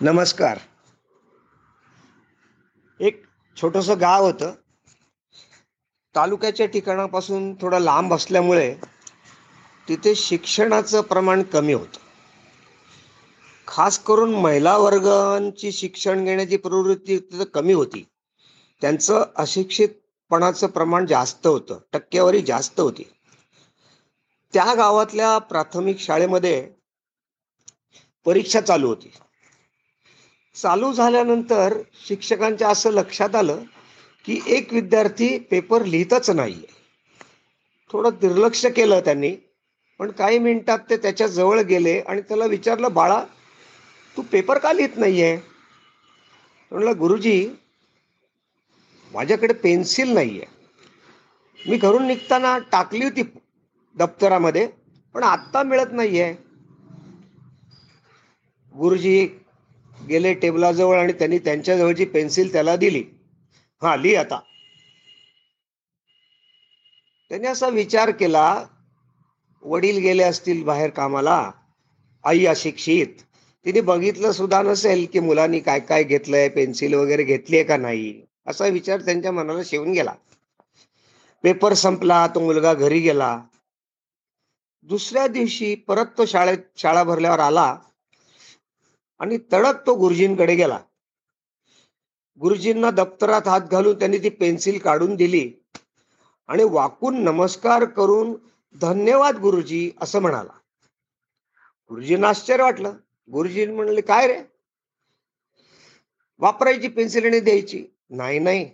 नमस्कार. एक छोटस गाव होतं. तालुक्याच्या ठिकाणापासून थोडं लांब असल्यामुळे तिथे शिक्षणाचं प्रमाण कमी होतं. खास करून महिला वर्गांची शिक्षण घेण्याची प्रवृत्ती तिथं कमी होती. त्यांचं अशिक्षितपणाचं प्रमाण जास्त होतं. टक्केवारी जास्त होती. त्या गावातल्या प्राथमिक शाळेमध्ये परीक्षा चालू होती. चालू झाल्यानंतर शिक्षकांच्या असं लक्षात आलं की एक विद्यार्थी पेपर लिहितच नाहीये. थोडं दुर्लक्ष केलं त्यांनी पण काही मिनिटात ते त्याच्याजवळ गेले आणि त्याला विचारलं बाळा तू पेपर का लिहित नाहीये? म्हणलं गुरुजी माझ्याकडे पेन्सिल नाही आहे मी घरून निघताना टाकली होती दप्तरामध्ये पण आत्ता मिळत नाहीये. गुरुजी गेले टेबलाजवळ आणि त्यांनी त्यांच्या जवळची पेन्सिल त्याला दिली. हा लिही आता. त्यांनी असा विचार केला वडील गेले असतील बाहेर कामाला आई अशिक्षित तिने बघितलं सुद्धा नसेल की मुलांनी काय काय घेतलंय पेन्सिल वगैरे घेतलीये का नाही? असा विचार त्यांच्या मनाला शिवून गेला. पेपर संपला तो मुलगा घरी गेला. दुसऱ्या दिवशी परत तो शाळेत शाळा भरल्यावर आला. आणि तडक तो गुरुजींकडे गेला. गुरुजींना दप्तरात हात घालून त्यांनी ती पेन्सिल काढून दिली आणि वाकून नमस्कार करून धन्यवाद गुरुजी असं म्हणाला. गुरुजींना आश्चर्य वाटलं. गुरुजी म्हणले काय रे? वापरायची पेन्सिल आणि द्यायची? नाही नाही.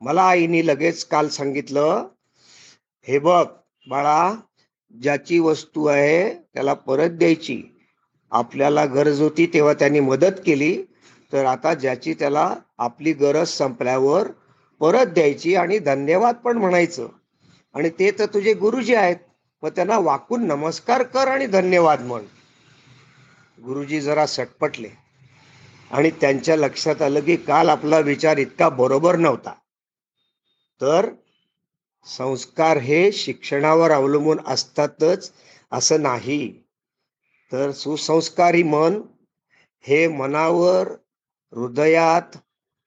मला आईने लगेच काल सांगितलं हे बघ बाळा ज्याची वस्तू आहे त्याला परत द्यायची. आपल्याला गरज होती तेव्हा त्यांनी मदत केली. तर आता ज्याची त्याला आपली गरज संपल्यावर परत द्यायची आणि धन्यवाद पण म्हणायचं. आणि ते तर तुझे गुरुजी आहेत. मग त्यांना वाकून नमस्कार कर आणि धन्यवाद म्हण. गुरुजी जरा सटपटले. आणि त्यांच्या लक्षात आलं की काल आपला विचार इतका बरोबर नव्हता. तर संस्कार हे शिक्षणावर अवलंबून असतातच असं नाही. तर सुसंस्कारी मन हे मनावर हृदयात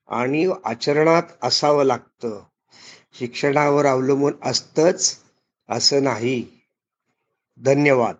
आणि आचरणात असावं लागतं. शिक्षणावर अवलंबून असतंच असं नाही. धन्यवाद.